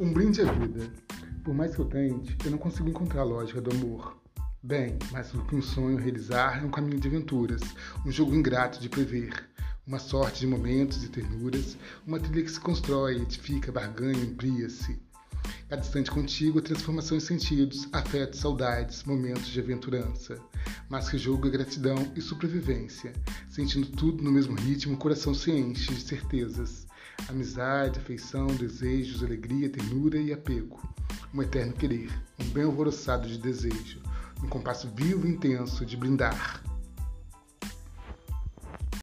Um brinde à vida. Por mais que eu tente, eu não consigo encontrar a lógica do amor. Bem, mais do que um sonho realizar é um caminho de aventuras, um jogo ingrato de prever, uma sorte de momentos e ternuras, uma trilha que se constrói, edifica, barganha, amplia-se. Cada instante contigo, transformação em sentidos, afetos, saudades, momentos de aventurança. Mas que jogo é gratidão e sobrevivência. Sentindo tudo no mesmo ritmo, o coração se enche de certezas amizade, afeição, desejos, alegria, ternura e apego. Um eterno querer, um bem alvoroçado de desejo, um compasso vivo e intenso de brindar.